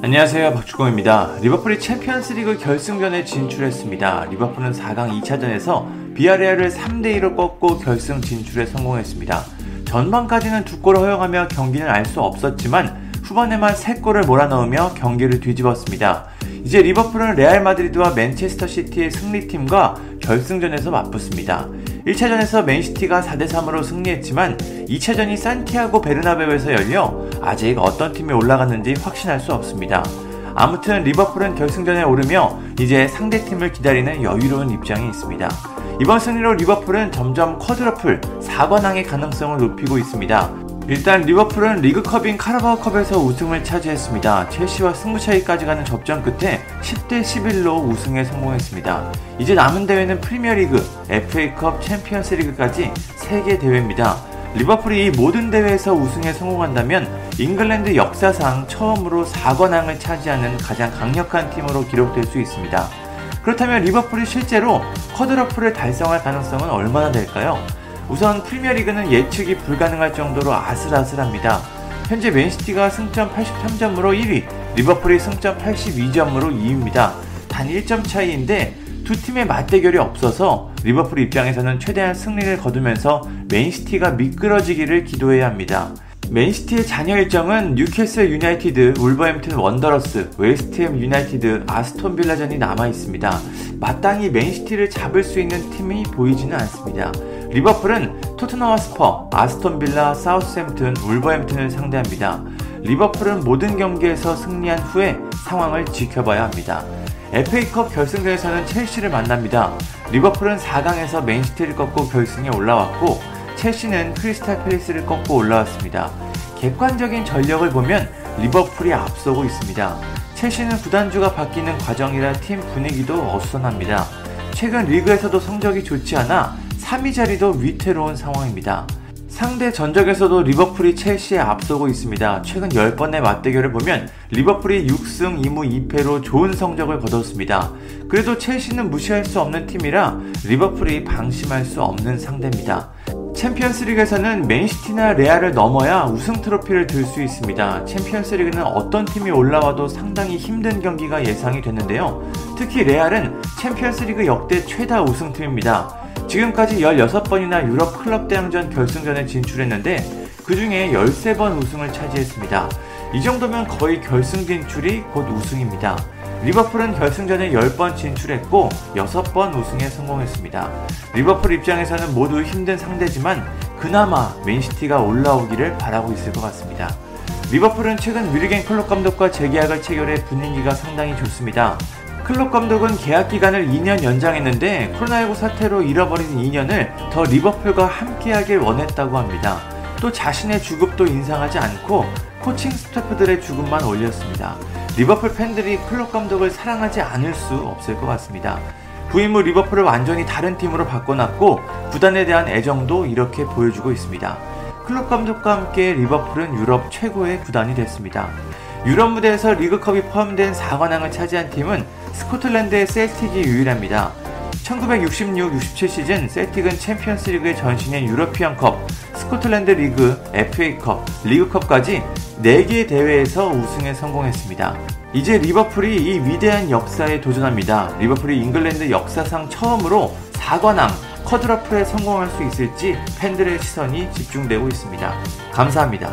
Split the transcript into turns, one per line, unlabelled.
안녕하세요 박주공입니다. 리버풀이 챔피언스리그 결승전에 진출했습니다. 리버풀은 4강 2차전에서 비아레알을 3대2로 꺾고 결승 진출에 성공했습니다. 전반까지는 두 골을 허용하며 경기는 알 수 없었지만 후반에만 3골을 몰아넣으며 경기를 뒤집었습니다. 이제 리버풀은 레알 마드리드와 맨체스터 시티의 승리팀과 결승전에서 맞붙습니다. 1차전에서 맨시티가 4대3으로 승리했지만 2차전이 산티아고 베르나베우에서 열려 아직 어떤 팀이 올라갔는지 확신할 수 없습니다. 아무튼 리버풀은 결승전에 오르며 이제 상대팀을 기다리는 여유로운 입장에 있습니다. 이번 승리로 리버풀은 점점 쿼드러플 4관왕의 가능성을 높이고 있습니다. 일단 리버풀은 리그컵인 카라바오컵에서 우승을 차지했습니다. 첼시와 승부차이까지 가는 접전 끝에 10대 11로 우승에 성공했습니다. 이제 남은 대회는 프리미어리그, FA컵, 챔피언스리그까지 3개 대회입니다. 리버풀이 이 모든 대회에서 우승에 성공한다면 잉글랜드 역사상 처음으로 4관왕을 차지하는 가장 강력한 팀으로 기록될 수 있습니다. 그렇다면 리버풀이 실제로 quadruple을 달성할 가능성은 얼마나 될까요? 우선 프리미어리그는 예측이 불가능할 정도로 아슬아슬합니다. 현재 맨시티가 승점 83점으로 1위, 리버풀이 승점 82점으로 2위입니다. 단 1점 차이인데 두 팀의 맞대결이 없어서 리버풀 입장에서는 최대한 승리를 거두면서 맨시티가 미끄러지기를 기도해야 합니다. 맨시티의 잔여 일정은 뉴캐슬 유나이티드, 울버햄튼 원더러스, 웨스트햄 유나이티드, 아스톤 빌라전이 남아 있습니다. 마땅히 맨시티를 잡을 수 있는 팀이 보이지는 않습니다. 리버풀은 토트넘 스퍼스, 아스톤 빌라, 사우스햄튼, 울버햄튼을 상대합니다. 리버풀은 모든 경기에서 승리한 후에 상황을 지켜봐야 합니다. FA컵 결승전에서는 첼시를 만납니다. 리버풀은 4강에서 맨시티를 꺾고 결승에 올라왔고 첼시는 크리스탈 팰리스를 꺾고 올라왔습니다. 객관적인 전력을 보면 리버풀이 앞서고 있습니다. 첼시는 구단주가 바뀌는 과정이라 팀 분위기도 어수선합니다. 최근 리그에서도 성적이 좋지 않아 3위 자리도 위태로운 상황입니다. 상대 전적에서도 리버풀이 첼시에 앞서고 있습니다. 최근 10번의 맞대결을 보면 리버풀이 6승 2무 2패로 좋은 성적을 거뒀습니다. 그래도 첼시는 무시할 수 없는 팀이라 리버풀이 방심할 수 없는 상대입니다. 챔피언스리그에서는 맨시티나 레알을 넘어야 우승 트로피를 들 수 있습니다. 챔피언스리그는 어떤 팀이 올라와도 상당히 힘든 경기가 예상이 되는데요. 특히 레알은 챔피언스리그 역대 최다 우승팀입니다. 지금까지 16번이나 유럽 클럽 대항전 결승전에 진출했는데 그 중에 13번 우승을 차지했습니다. 이 정도면 거의 결승 진출이 곧 우승입니다. 리버풀은 결승전에 10번 진출했고 6번 우승에 성공했습니다. 리버풀 입장에서는 모두 힘든 상대지만 그나마 맨시티가 올라오기를 바라고 있을 것 같습니다. 리버풀은 최근 뮤리겐 클럽 감독과 재계약을 체결해 분위기가 상당히 좋습니다. 클럽 감독은 계약 기간을 2년 연장했는데 코로나19 사태로 잃어버린 2년을 더 리버풀과 함께하길 원했다고 합니다. 또 자신의 주급도 인상하지 않고 코칭 스태프들의 주급만 올렸습니다. 리버풀 팬들이 클롭 감독을 사랑하지 않을 수 없을 것 같습니다. 부임 후 리버풀을 완전히 다른 팀으로 바꿔놨고 구단에 대한 애정도 이렇게 보여주고 있습니다. 클롭 감독과 함께 리버풀은 유럽 최고의 구단이 됐습니다. 유럽 무대에서 리그컵이 포함된 4관왕을 차지한 팀은 스코틀랜드의 셀틱이 유일합니다. 1966-67 시즌 셀틱은 챔피언스리그의 전신인 유러피언컵, 스코틀랜드 리그, FA컵, 리그컵까지 4개 대회에서 우승에 성공했습니다. 이제 리버풀이 이 위대한 역사에 도전합니다. 리버풀이 잉글랜드 역사상 처음으로 4관왕 quadruple에 성공할 수 있을지 팬들의 시선이 집중되고 있습니다. 감사합니다.